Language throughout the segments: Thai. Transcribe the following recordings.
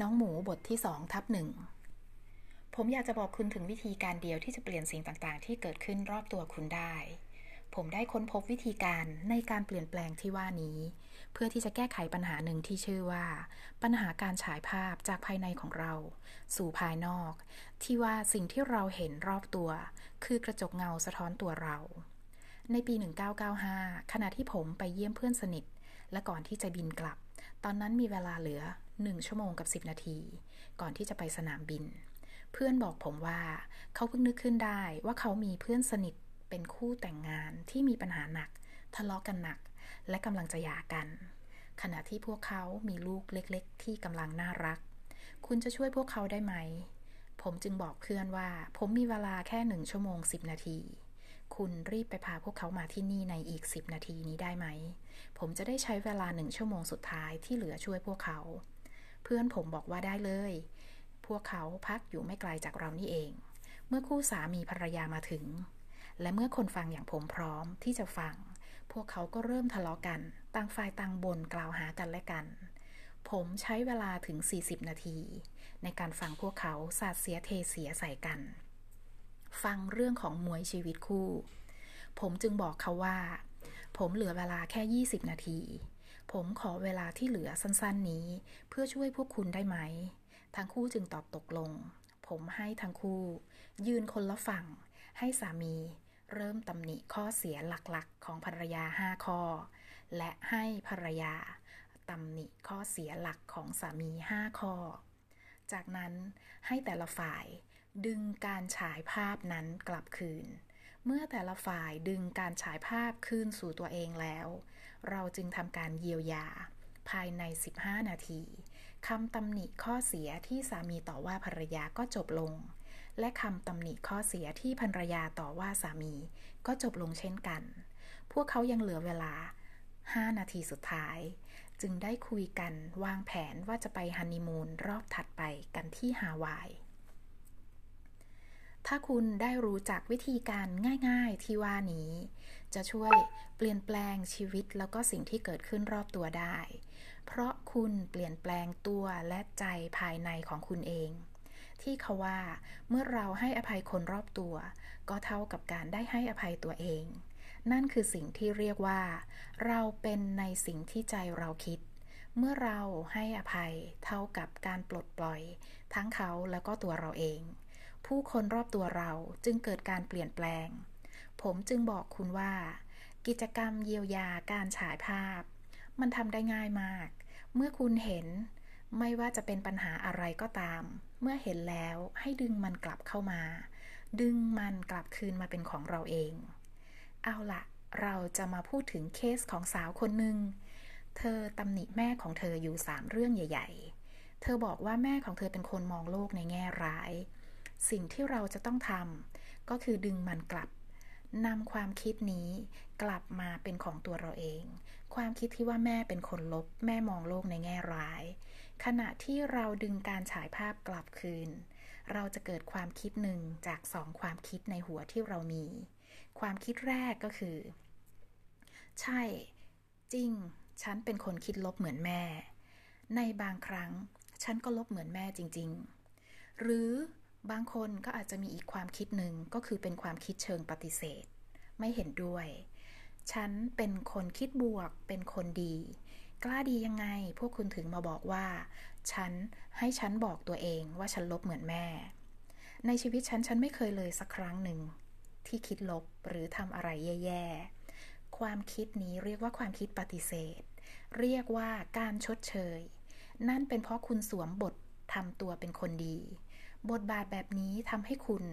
น้องหมูบทที่สองทับหนึ่งผมอยากจะบอกคุณถึงวิธีการเดียวที่จะเปลี่ยนสิ่งต่างๆ ที่เกิดขึ้นรอบตัวคุณได้ ผมได้ค้นพบวิธีการในการเปลี่ยนแปลงที่ว่านี้ เพื่อที่จะแก้ไขปัญหาหนึ่งที่ชื่อว่า ปัญหาการฉายภาพจากภายในของเรา สู่ภายนอก ที่ว่าสิ่งที่เราเห็นรอบตัว คือกระจกเงาสะท้อนตัวเรา ในปี 1995 ขณะที่ผมไปเยี่ยมเพื่อนสนิท และก่อนที่จะบินกลับ ตอนนั้นมีเวลาเหลือ 1 ชั่วโมงกับ 10 นาที ก่อนที่จะไปสนามบิน เพื่อนบอกผมว่าเขาเพิ่งนึกขึ้นได้ว่าเขามีเพื่อนสนิทเป็นคู่แต่งงานที่มีปัญหาหนัก ทะเลาะกันหนัก และกำลังจะหย่ากัน ขณะที่พวกเขามีลูกเล็กๆ ที่กำลังน่ารัก คุณจะช่วยพวกเขาได้ไหม ผมจึงบอกเพื่อนว่า ผมมีเวลาแค่หนึ่งชั่วโมง 10 นาทีคุณรีบไปพาพวกเขามาที่นี่ในอีก 10 นาทีนี้ได้ไหม ผมจะได้ใช้เวลาหนึ่งชั่วโมงสุดท้ายที่เหลือช่วยพวกเขา พื่อนผมบอกว่าได้เลย พวกเขาพักอยู่ไม่ไกลจากเรานี่เอง เมื่อคู่สามีภรรยามาถึง และเมื่อคนฟังอย่างผมพร้อมที่จะฟัง พวกเขาก็เริ่มทะเลาะกัน ต่างฝ่ายต่างบนกล่าวหากันและกัน ผมใช้เวลาถึง 40 นาที ในการฟังพวกเขาสาดเสียเทเสียใส่กัน ฟังเรื่องของมวยชีวิตคู่ ผมจึงบอกเขาว่า ผมเหลือเวลาแค่ 20 นาที ผมขอเวลาที่เหลือสั้นๆนี้ เพื่อช่วยพวกคุณได้ไหม ทั้งคู่จึงตอบตกลง ผมให้ทั้งคู่ ยืนคนละฝั่ง ให้สามี เริ่มตำหนิข้อเสียหลักๆ ของภรรยาห้าข้อ และให้ภรรยาตำหนิข้อเสียหลักของสามีห้าข้อ จากนั้นให้แต่ละฝ่ายดึงการฉายภาพนั้นกลับคืน เมื่อแต่ละฝ่ายดึงการฉายภาพคืนสู่ตัวเองแล้ว เราจึงทำการเยียวยา ภายใน 15 นาทีคำตำหนิข้อเสียที่สามีต่อว่าภรรยาก็จบลง และคำตำหนิข้อเสียที่ภรรยาต่อว่าสามีก็จบลงเช่นกัน พวกเขายังเหลือเวลา 5 นาทีสุดท้าย จึงได้คุยกันวางแผนว่าจะไปฮันนีมูนรอบถัดไปกันที่ฮาวาย ถ้าคุณได้รู้จักวิธีการง่ายๆที่ว่านี้ จะช่วยเปลี่ยนแปลงชีวิตแล้วก็สิ่งที่เกิดขึ้นรอบตัวได้ เพราะคุณเปลี่ยนแปลงตัวและใจภายในของคุณเอง ที่เขาว่าเมื่อเราให้อภัยคนรอบตัว ก็เท่ากับการได้ให้อภัยตัวเอง นั่นคือสิ่งที่เรียกว่า เราเป็นในสิ่งที่ใจเราคิด เมื่อเราให้อภัยเท่ากับการปลดปล่อย ทั้งเขาแล้วก็ตัวเราเอง ผู้คนรอบตัวเราจึงเกิดการเปลี่ยนแปลง ผมจึงบอกคุณว่า กิจกรรมเยียวยาการฉายภาพ มันทำได้ง่ายมาก เมื่อคุณเห็น ไม่ว่าจะเป็นปัญหาอะไรก็ตาม เมื่อเห็นแล้วให้ดึงมันกลับเข้ามา ดึงมันกลับคืนมาเป็นของเราเอง เอาละเราจะมาพูดถึงเคสของสาวคนหนึ่ง เธอตำหนิแม่ของเธออยู่สามเรื่องใหญ่ ๆ เธอบอกว่าแม่ของเธอเป็นคนมองโลกในแง่ร้าย สิ่งที่เราจะต้องทำก็คือดึงมันกลับนำความคิดนี้กลับมาเป็นของตัวเราเอง ความคิดที่ว่าแม่เป็นคนลบ แม่มองโลกในแง่ร้าย ขณะที่เราดึงการฉายภาพกลับคืน เราจะเกิดความคิดหนึ่งจากสองความคิดในหัวที่เรามี ความคิดแรกก็คือ ใช่ จริง ฉันเป็นคนคิดลบเหมือนแม่ ในบางครั้ง ฉันก็ลบเหมือนแม่จริง ๆ หรือ บางคนก็อาจจะมีอีกความคิดหนึ่งก็คือเป็นความคิดเชิงปฏิเสธ ไม่เห็นด้วย ฉันเป็นคนคิดบวก เป็นคนดี กล้าดียังไง พวกคุณถึงมาบอกว่า ฉันให้ฉันบอกตัวเองว่าฉันลบเหมือนแม่ ในชีวิตฉันฉันไม่เคยเลยสักครั้งหนึ่ง ที่คิดลบหรือทำอะไรแย่ๆ ความคิดนี้เรียกว่าความคิดปฏิเสธ เรียกว่าการชดเชย นั่นเป็นเพราะคุณสวมบททำตัวเป็นคนดี บทบาทแบบนี้ทำให้คุณ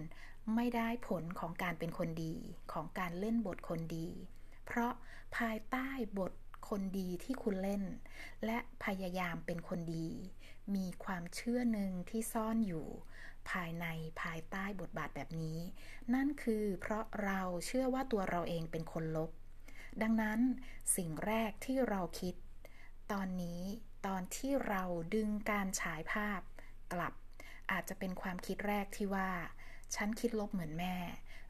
ไม่ได้ผลของการเป็นคนดีของการเล่นบทคนดี เพราะภายใต้บทคนดีที่คุณเล่น และพยายามเป็นคนดี มีความเชื่อหนึ่งที่ซ่อนอยู่ ภายในภายใต้บทบาทแบบนี้ นั่นคือเพราะเราเชื่อว่าตัวเราเองเป็นคนลบ ดังนั้นสิ่งแรกที่เราคิด ตอนนี้ตอนที่เราดึงการฉายภาพกลับ อาจจะเป็นความคิดแรกที่ว่า ฉันคิดลบเหมือนแม่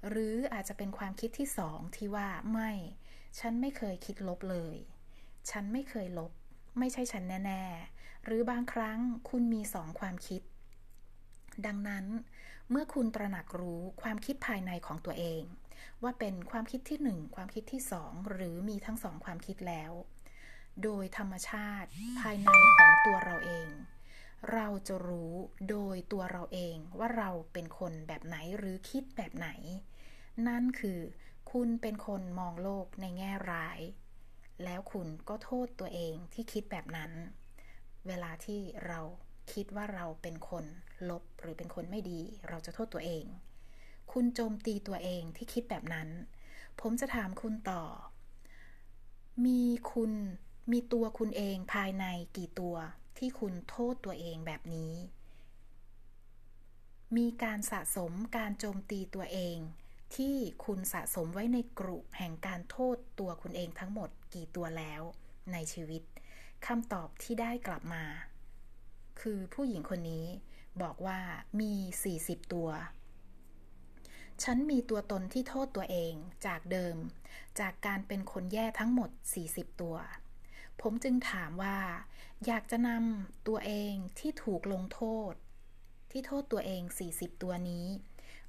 หรืออาจจะเป็นความคิดที่สองที่ว่าไม่ ฉันไม่เคยคิดลบเลย ฉันไม่เคยลบ ไม่ใช่ฉันแน่หรือบางครั้งคุณมีสองความคิด ดังนั้น เมื่อคุณตระหนักรู้ความคิดภายในของตัวเอง ว่าเป็นความคิดที่หนึ่งความคิดที่สองหรือมีทั้งสองความคิดแล้ว โดยธรรมชาติภายในของตัวเราเอง เราจะรู้โดยตัวเราเองว่าเราเป็นคนแบบไหนหรือคิดแบบไหน นั่นคือคุณเป็นคนมองโลกในแง่ร้าย แล้วคุณก็โทษตัวเองที่คิดแบบนั้น เวลาที่เราคิดว่าเราเป็นคนลบหรือเป็นคนไม่ดี เราจะโทษตัวเอง คุณโจมตีตัวเองที่คิดแบบนั้น ผมจะถามคุณต่อ มีคุณมีตัวคุณเองภายในกี่ตัว ที่คุณโทษตัวเองแบบนี้ มีการสะสมการโจมตีตัวเอง ที่คุณสะสมไว้ในกรุแห่งการโทษตัวคุณเองทั้งหมดกี่ตัวแล้วในชีวิตคำตอบที่ได้กลับมา คือผู้หญิงคนนี้บอกว่ามี 40 ตัว ฉันมีตัวตนที่โทษตัวเองจากเดิม จากการเป็นคนแย่ทั้งหมด 40 ตัว ผมจึงถามว่า อยากจะนำตัวเองที่ถูกลงโทษ ที่โทษตัวเอง 40 ตัวนี้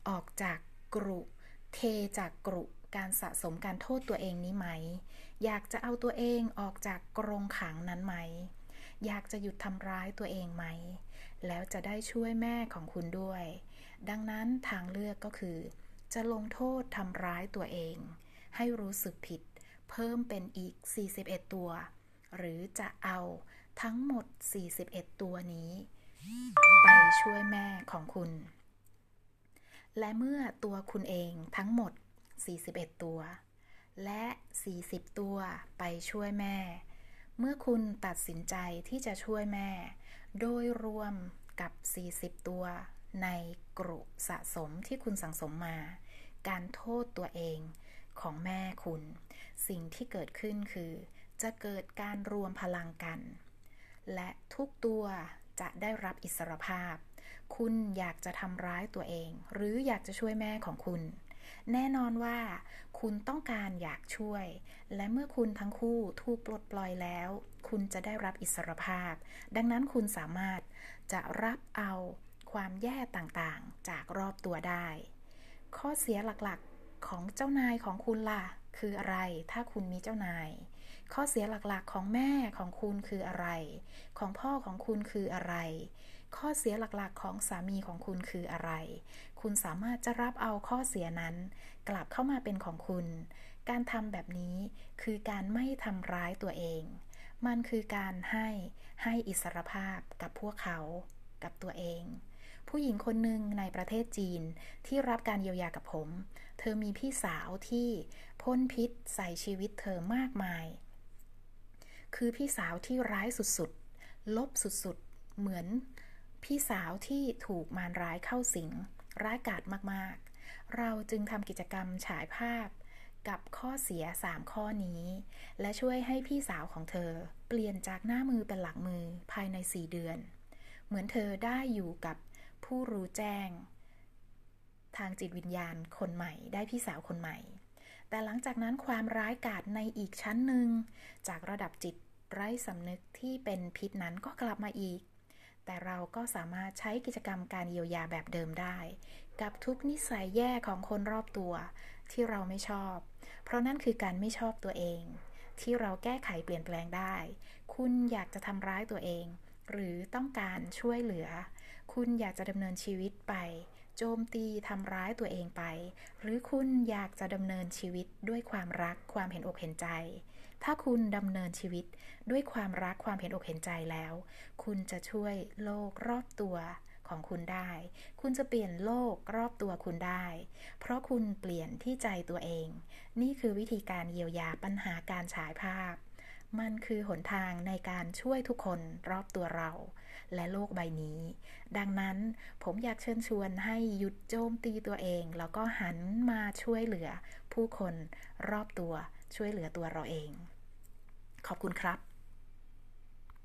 ออกจากกรุ เทจากกรุการสะสมการโทษตัวเองนี้ไหม อยากจะเอาตัวเองออกจากกรงขังนั้นไหม อยากจะหยุดทำร้ายตัวเองไหม แล้วจะได้ช่วยแม่ของคุณด้วย ดังนั้นทางเลือกก็คือ จะลงโทษทำร้ายตัวเอง ให้รู้สึกผิด เพิ่มเป็นอีก 41 ตัว หรือจะเอาทั้งหมด 41 ตัวนี้ ไปช่วยแม่ของคุณ และเมื่อตัวคุณเองทั้งหมด 41 ตัว และ 40 ตัวไปช่วยแม่ เมื่อคุณตัดสินใจที่จะช่วยแม่ โดยรวมกับ 40 ตัว ในกรุสะสมที่คุณสังสมมา การโทษตัวเองของแม่คุณ สิ่งที่เกิดขึ้นคือ จะเกิดการรวมพลังกัน และทุกตัวจะได้รับอิสรภาพ คุณอยากจะทำร้ายตัวเอง หรืออยากจะช่วยแม่ของคุณ แน่นอนว่า คุณต้องการอยากช่วย และเมื่อคุณทั้งคู่ถูกปลดปล่อยแล้ว คุณจะได้รับอิสรภาพ ดังนั้นคุณสามารถจะรับเอาความแย่ต่างๆ จากรอบตัวได้ ข้อเสียหลักๆของเจ้านายของคุณล่ะ คืออะไรถ้าคุณมีเจ้านาย ข้อเสียหลักๆ ของแม่ของคุณคืออะไร ของพ่อของคุณคืออะไร ข้อเสียหลักๆ ของสามีของคุณคืออะไร คุณสามารถจะรับเอาข้อเสียนั้น กลับเข้ามาเป็นของคุณ การทำแบบนี้คือการไม่ทำร้ายตัวเอง มันคือการให้ให้อิสรภาพกับพวกเขากับตัวเอง ผู้หญิงคนหนึ่งในประเทศจีนที่รับการเยียวยากับผม เธอมีพี่สาวที่พ่นพิษใส่ชีวิตเธอมากมาย คือพี่สาวที่ร้ายสุดๆ ลบสุดๆ เหมือนพี่สาวที่ถูกมารร้ายเข้าสิง ร้ายกาจมากๆ เราจึงทำกิจกรรมฉายภาพกับข้อเสีย 3 ข้อนี้ และช่วยให้พี่สาวของเธอ เปลี่ยนจากหน้ามือเป็นหลังมือภายใน 4 เดือน เหมือนเธอได้อยู่กับผู้รู้แจ้ง ทางจิตวิญญาณคนใหม่ได้พี่สาวคนใหม่ แต่หลังจากนั้นความร้ายกาจในอีกชั้นหนึ่ง จากระดับจิตไร้สำนึกที่เป็นพิษนั้นก็กลับมาอีก แต่เราก็สามารถใช้กิจกรรมการเยียวยาแบบเดิมได้ กับทุกนิสัยแย่ของคนรอบตัว ที่เราไม่ชอบ เพราะนั่นคือการไม่ชอบตัวเอง ที่เราแก้ไขเปลี่ยนแปลงได้ คุณอยากจะทำร้ายตัวเอง หรือต้องการช่วยเหลือ คุณอยากจะดำเนินชีวิตไป โจมตีทำร้ายตัวเองไป หรือคุณอยากจะดำเนินชีวิตด้วยความรักความเห็นอกเห็นใจ ถ้าคุณดำเนินชีวิตด้วยความรักความเห็นอกเห็นใจแล้ว คุณจะช่วยโลกรอบตัวของคุณได้ คุณจะเปลี่ยนโลกรอบตัวคุณได้ เพราะคุณเปลี่ยนที่ใจตัวเอง นี่คือวิธีการเยียวยาปัญหาการฉายภาพ มันคือหนทางในการช่วยทุกคนรอบตัวเรา และโลกใบนี้ ดังนั้นผมอยากเชิญชวนให้หยุดโจมตีตัวเอง แล้วก็หันมาช่วยเหลือผู้คนรอบตัวช่วยเหลือตัวเราเอง ขอบคุณครับ